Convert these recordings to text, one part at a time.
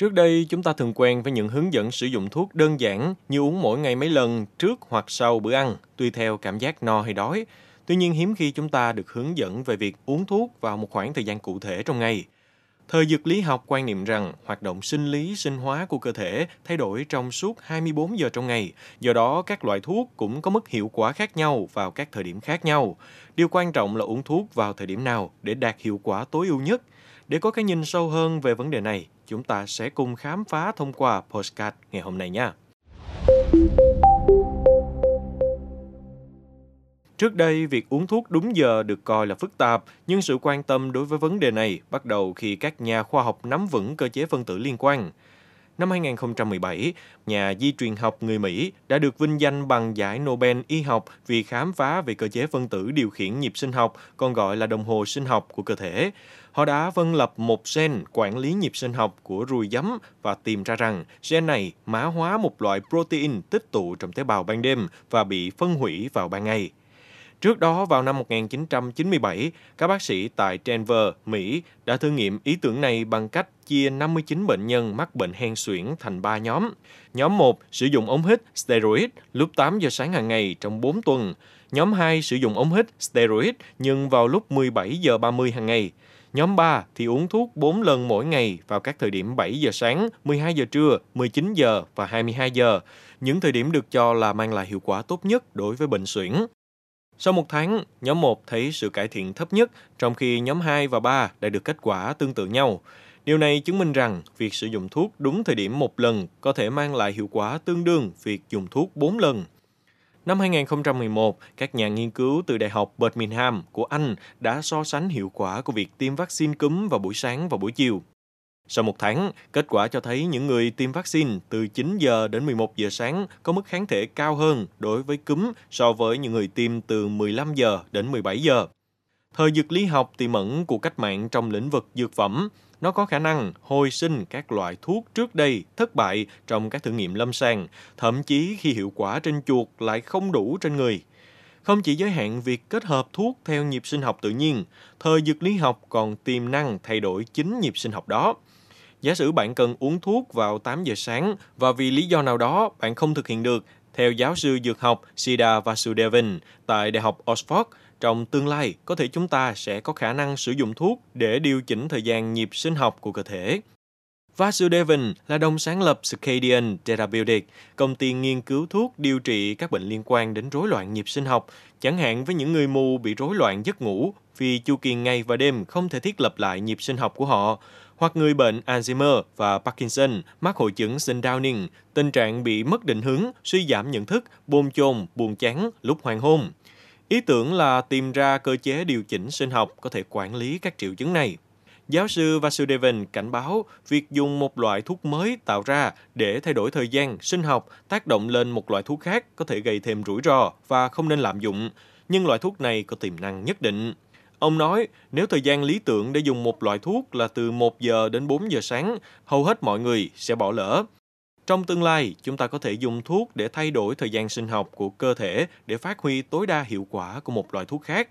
Trước đây, chúng ta thường quen với những hướng dẫn sử dụng thuốc đơn giản như uống mỗi ngày mấy lần trước hoặc sau bữa ăn, tùy theo cảm giác no hay đói. Tuy nhiên, hiếm khi chúng ta được hướng dẫn về việc uống thuốc vào một khoảng thời gian cụ thể trong ngày. Thời dược lý học quan niệm rằng hoạt động sinh lý, sinh hóa của cơ thể thay đổi trong suốt 24 giờ trong ngày. Do đó, các loại thuốc cũng có mức hiệu quả khác nhau vào các thời điểm khác nhau. Điều quan trọng là uống thuốc vào thời điểm nào để đạt hiệu quả tối ưu nhất. Để có cái nhìn sâu hơn về vấn đề này, chúng ta sẽ cùng khám phá thông qua postcard ngày hôm nay nha. Trước đây, việc uống thuốc đúng giờ được coi là phức tạp, nhưng sự quan tâm đối với vấn đề này bắt đầu khi các nhà khoa học nắm vững cơ chế phân tử liên quan. Năm 2017, nhà di truyền học người Mỹ đã được vinh danh bằng giải Nobel y học vì khám phá về cơ chế phân tử điều khiển nhịp sinh học, còn gọi là đồng hồ sinh học của cơ thể. Họ đã phân lập một gen quản lý nhịp sinh học của ruồi giấm và tìm ra rằng gen này mã hóa một loại protein tích tụ trong tế bào ban đêm và bị phân hủy vào ban ngày. Trước đó, vào năm 1997, các bác sĩ tại Denver, Mỹ đã thử nghiệm ý tưởng này bằng cách chia 59 bệnh nhân mắc bệnh hen suyễn thành 3 nhóm. Nhóm 1 sử dụng ống hít steroid lúc 8 giờ sáng hàng ngày trong 4 tuần. Nhóm 2 sử dụng ống hít steroid nhưng vào lúc 17 giờ 30 hàng ngày. Nhóm 3 thì uống thuốc 4 lần mỗi ngày vào các thời điểm 7 giờ sáng, 12 giờ trưa, 19 giờ và 22 giờ. Những thời điểm được cho là mang lại hiệu quả tốt nhất đối với bệnh suyễn. Sau một tháng, nhóm 1 thấy sự cải thiện thấp nhất, trong khi nhóm 2 và 3 đã được kết quả tương tự nhau. Điều này chứng minh rằng việc sử dụng thuốc đúng thời điểm một lần có thể mang lại hiệu quả tương đương việc dùng thuốc 4 lần. Năm 2011, các nhà nghiên cứu từ Đại học Birmingham của Anh đã so sánh hiệu quả của việc tiêm vaccine cúm vào buổi sáng và buổi chiều. Sau một tháng, kết quả cho thấy những người tiêm vaccine từ 9 giờ đến 11 giờ sáng có mức kháng thể cao hơn đối với cúm so với những người tiêm từ 15 giờ đến 17 giờ. Thời dược lý học tiềm ẩn của cách mạng trong lĩnh vực dược phẩm, nó có khả năng hồi sinh các loại thuốc trước đây thất bại trong các thử nghiệm lâm sàng, thậm chí khi hiệu quả trên chuột lại không đủ trên người. Không chỉ giới hạn việc kết hợp thuốc theo nhịp sinh học tự nhiên, thời dược lý học còn tiềm năng thay đổi chính nhịp sinh học đó. Giả sử bạn cần uống thuốc vào 8 giờ sáng và vì lý do nào đó bạn không thực hiện được, theo giáo sư dược học Sida Vasudevan tại Đại học Oxford, trong tương lai có thể chúng ta sẽ có khả năng sử dụng thuốc để điều chỉnh thời gian nhịp sinh học của cơ thể. Vasudevan là đồng sáng lập Circadian Therapeutics, công ty nghiên cứu thuốc điều trị các bệnh liên quan đến rối loạn nhịp sinh học, chẳng hạn với những người mù bị rối loạn giấc ngủ vì chu kỳ ngày và đêm không thể thiết lập lại nhịp sinh học của họ, hoặc người bệnh Alzheimer và Parkinson mắc hội chứng sinh Downing, tình trạng bị mất định hướng, suy giảm nhận thức, bồn chồn, buồn chán lúc hoàng hôn. Ý tưởng là tìm ra cơ chế điều chỉnh sinh học có thể quản lý các triệu chứng này. Giáo sư Vasudevan cảnh báo việc dùng một loại thuốc mới tạo ra để thay đổi thời gian sinh học tác động lên một loại thuốc khác có thể gây thêm rủi ro và không nên lạm dụng, nhưng loại thuốc này có tiềm năng nhất định. Ông nói, nếu thời gian lý tưởng để dùng một loại thuốc là từ 1 giờ đến 4 giờ sáng, hầu hết mọi người sẽ bỏ lỡ. Trong tương lai, chúng ta có thể dùng thuốc để thay đổi thời gian sinh học của cơ thể để phát huy tối đa hiệu quả của một loại thuốc khác.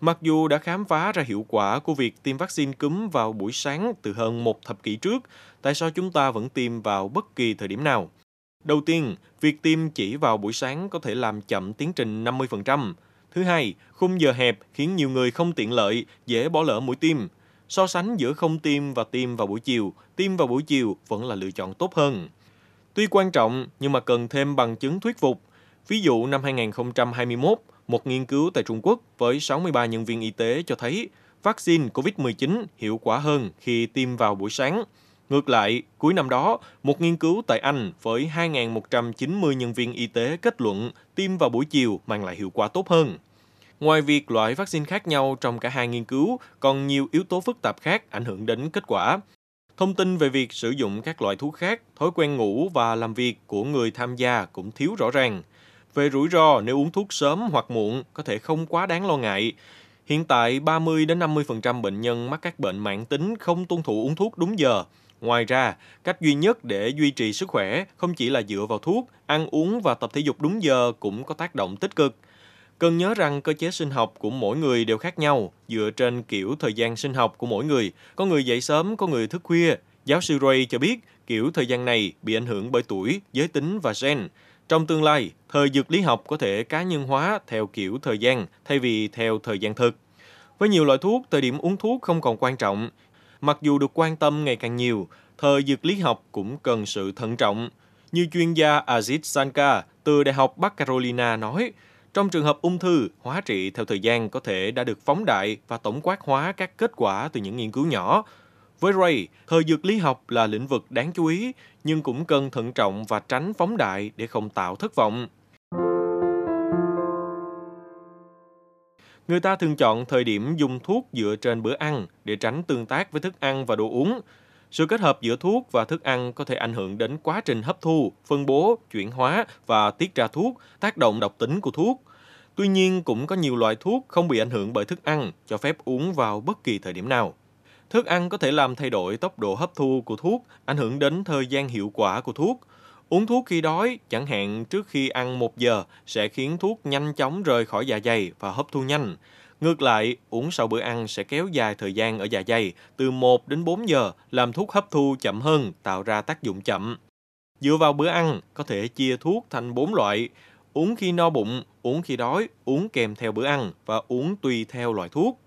Mặc dù đã khám phá ra hiệu quả của việc tiêm vaccine cúm vào buổi sáng từ hơn một thập kỷ trước, tại sao chúng ta vẫn tiêm vào bất kỳ thời điểm nào? Đầu tiên, việc tiêm chỉ vào buổi sáng có thể làm chậm tiến trình 50%. Thứ hai, khung giờ hẹp khiến nhiều người không tiện lợi, dễ bỏ lỡ mũi tiêm. So sánh giữa không tiêm và tiêm vào buổi chiều, tiêm vào buổi chiều vẫn là lựa chọn tốt hơn. Tuy quan trọng nhưng mà cần thêm bằng chứng thuyết phục. Ví dụ năm 2021, một nghiên cứu tại Trung Quốc với 63 nhân viên y tế cho thấy vaccine COVID-19 hiệu quả hơn khi tiêm vào buổi sáng. Ngược lại, cuối năm đó, một nghiên cứu tại Anh với 2.190 nhân viên y tế kết luận tiêm vào buổi chiều mang lại hiệu quả tốt hơn. Ngoài việc loại vaccine khác nhau trong cả hai nghiên cứu, còn nhiều yếu tố phức tạp khác ảnh hưởng đến kết quả. Thông tin về việc sử dụng các loại thuốc khác, thói quen ngủ và làm việc của người tham gia cũng thiếu rõ ràng. Về rủi ro nếu uống thuốc sớm hoặc muộn có thể không quá đáng lo ngại. Hiện tại 30 đến 50% bệnh nhân mắc các bệnh mãn tính không tuân thủ uống thuốc đúng giờ. Ngoài ra, cách duy nhất để duy trì sức khỏe không chỉ là dựa vào thuốc, ăn uống và tập thể dục đúng giờ cũng có tác động tích cực. Cần nhớ rằng cơ chế sinh học của mỗi người đều khác nhau, dựa trên kiểu thời gian sinh học của mỗi người. Có người dậy sớm, có người thức khuya. Giáo sư Ray cho biết, kiểu thời gian này bị ảnh hưởng bởi tuổi, giới tính và gen. Trong tương lai, thời dược lý học có thể cá nhân hóa theo kiểu thời gian thay vì theo thời gian thực. Với nhiều loại thuốc, thời điểm uống thuốc không còn quan trọng. Mặc dù được quan tâm ngày càng nhiều, thời dược lý học cũng cần sự thận trọng. Như chuyên gia Ajit Sanka từ Đại học Bắc Carolina nói, trong trường hợp ung thư, hóa trị theo thời gian có thể đã được phóng đại và tổng quát hóa các kết quả từ những nghiên cứu nhỏ. Với Ray, thời dược lý học là lĩnh vực đáng chú ý, nhưng cũng cần thận trọng và tránh phóng đại để không tạo thất vọng. Người ta thường chọn thời điểm dùng thuốc dựa trên bữa ăn để tránh tương tác với thức ăn và đồ uống. Sự kết hợp giữa thuốc và thức ăn có thể ảnh hưởng đến quá trình hấp thu, phân bố, chuyển hóa và tiết ra thuốc, tác động độc tính của thuốc. Tuy nhiên, cũng có nhiều loại thuốc không bị ảnh hưởng bởi thức ăn, cho phép uống vào bất kỳ thời điểm nào. Thức ăn có thể làm thay đổi tốc độ hấp thu của thuốc, ảnh hưởng đến thời gian hiệu quả của thuốc. Uống thuốc khi đói, chẳng hạn trước khi ăn một giờ, sẽ khiến thuốc nhanh chóng rời khỏi dạ dày và hấp thu nhanh. Ngược lại, uống sau bữa ăn sẽ kéo dài thời gian ở dạ dày từ 1 đến 4 giờ, làm thuốc hấp thu chậm hơn, tạo ra tác dụng chậm. Dựa vào bữa ăn, có thể chia thuốc thành 4 loại. Uống khi no bụng, uống khi đói, uống kèm theo bữa ăn và uống tùy theo loại thuốc.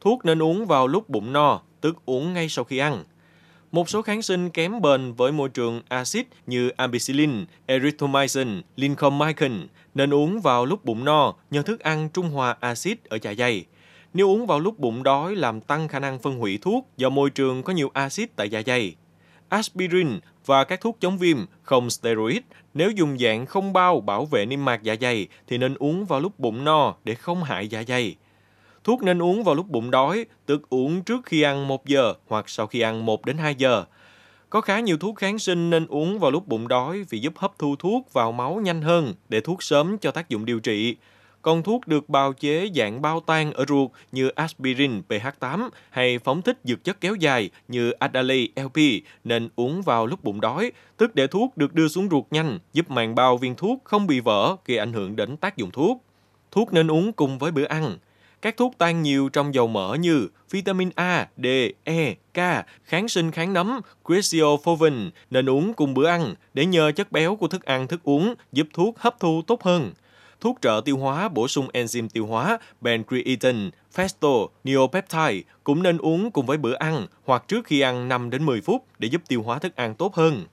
Thuốc nên uống vào lúc bụng no, tức uống ngay sau khi ăn. Một số kháng sinh kém bền với môi trường axit như ampicillin, erythromycin, lincomycin nên uống vào lúc bụng no nhờ thức ăn trung hòa axit ở dạ dày. Nếu uống vào lúc bụng đói làm tăng khả năng phân hủy thuốc do môi trường có nhiều axit tại dạ dày. Aspirin và các thuốc chống viêm không steroid nếu dùng dạng không bao bảo vệ niêm mạc dạ dày thì nên uống vào lúc bụng no để không hại dạ dày. Thuốc nên uống vào lúc bụng đói, tức uống trước khi ăn 1 giờ hoặc sau khi ăn 1 đến 2 giờ. Có khá nhiều thuốc kháng sinh nên uống vào lúc bụng đói vì giúp hấp thu thuốc vào máu nhanh hơn để thuốc sớm cho tác dụng điều trị. Còn thuốc được bào chế dạng bao tan ở ruột như aspirin pH8 hay phóng thích dược chất kéo dài như Adderall LP nên uống vào lúc bụng đói, tức để thuốc được đưa xuống ruột nhanh, giúp màng bao viên thuốc không bị vỡ gây ảnh hưởng đến tác dụng thuốc. Thuốc nên uống cùng với bữa ăn. Các thuốc tan nhiều trong dầu mỡ như vitamin A, D, E, K, kháng sinh kháng nấm, Cresciofovin nên uống cùng bữa ăn để nhờ chất béo của thức ăn thức uống giúp thuốc hấp thu tốt hơn. Thuốc trợ tiêu hóa bổ sung enzyme tiêu hóa, pancreatin, Festo, neopeptide cũng nên uống cùng với bữa ăn hoặc trước khi ăn 5 đến 10 phút để giúp tiêu hóa thức ăn tốt hơn.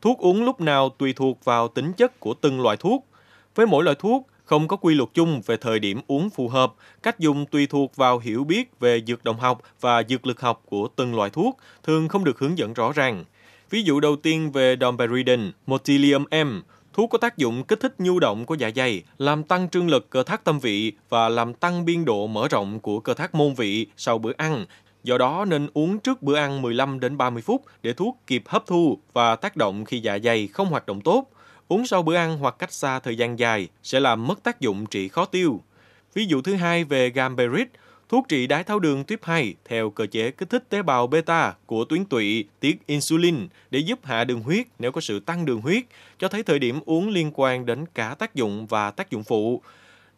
Thuốc uống lúc nào tùy thuộc vào tính chất của từng loại thuốc. Với mỗi loại thuốc, không có quy luật chung về thời điểm uống phù hợp, cách dùng tùy thuộc vào hiểu biết về dược động học và dược lực học của từng loại thuốc, thường không được hướng dẫn rõ ràng. Ví dụ đầu tiên về domperidone, Motilium M, thuốc có tác dụng kích thích nhu động của dạ dày, làm tăng trương lực cơ thác tâm vị và làm tăng biên độ mở rộng của cơ thác môn vị sau bữa ăn. Do đó nên uống trước bữa ăn 15 đến 30 phút để thuốc kịp hấp thu và tác động khi dạ dày không hoạt động tốt. Uống sau bữa ăn hoặc cách xa thời gian dài sẽ làm mất tác dụng trị khó tiêu. Ví dụ thứ hai về Gamberit, thuốc trị đái tháo đường tuyếp 2 theo cơ chế kích thích tế bào beta của tuyến tụy tiết insulin để giúp hạ đường huyết nếu có sự tăng đường huyết, cho thấy thời điểm uống liên quan đến cả tác dụng và tác dụng phụ.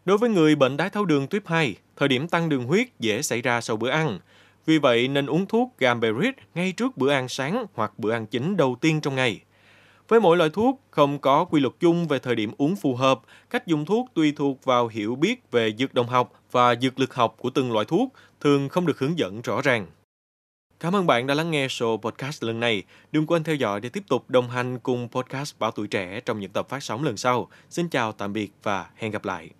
Đối với người bệnh đái tháo đường tuyếp 2, thời điểm tăng đường huyết dễ xảy ra sau bữa ăn. Vì vậy nên uống thuốc Gamberit ngay trước bữa ăn sáng hoặc bữa ăn chính đầu tiên trong ngày. Với mỗi loại thuốc, không có quy luật chung về thời điểm uống phù hợp, cách dùng thuốc tùy thuộc vào hiểu biết về dược đồng học và dược lực học của từng loại thuốc, thường không được hướng dẫn rõ ràng. Cảm ơn bạn đã lắng nghe show podcast lần này. Đừng quên theo dõi để tiếp tục đồng hành cùng podcast Bảo Tuổi Trẻ trong những tập phát sóng lần sau. Xin chào, tạm biệt và hẹn gặp lại.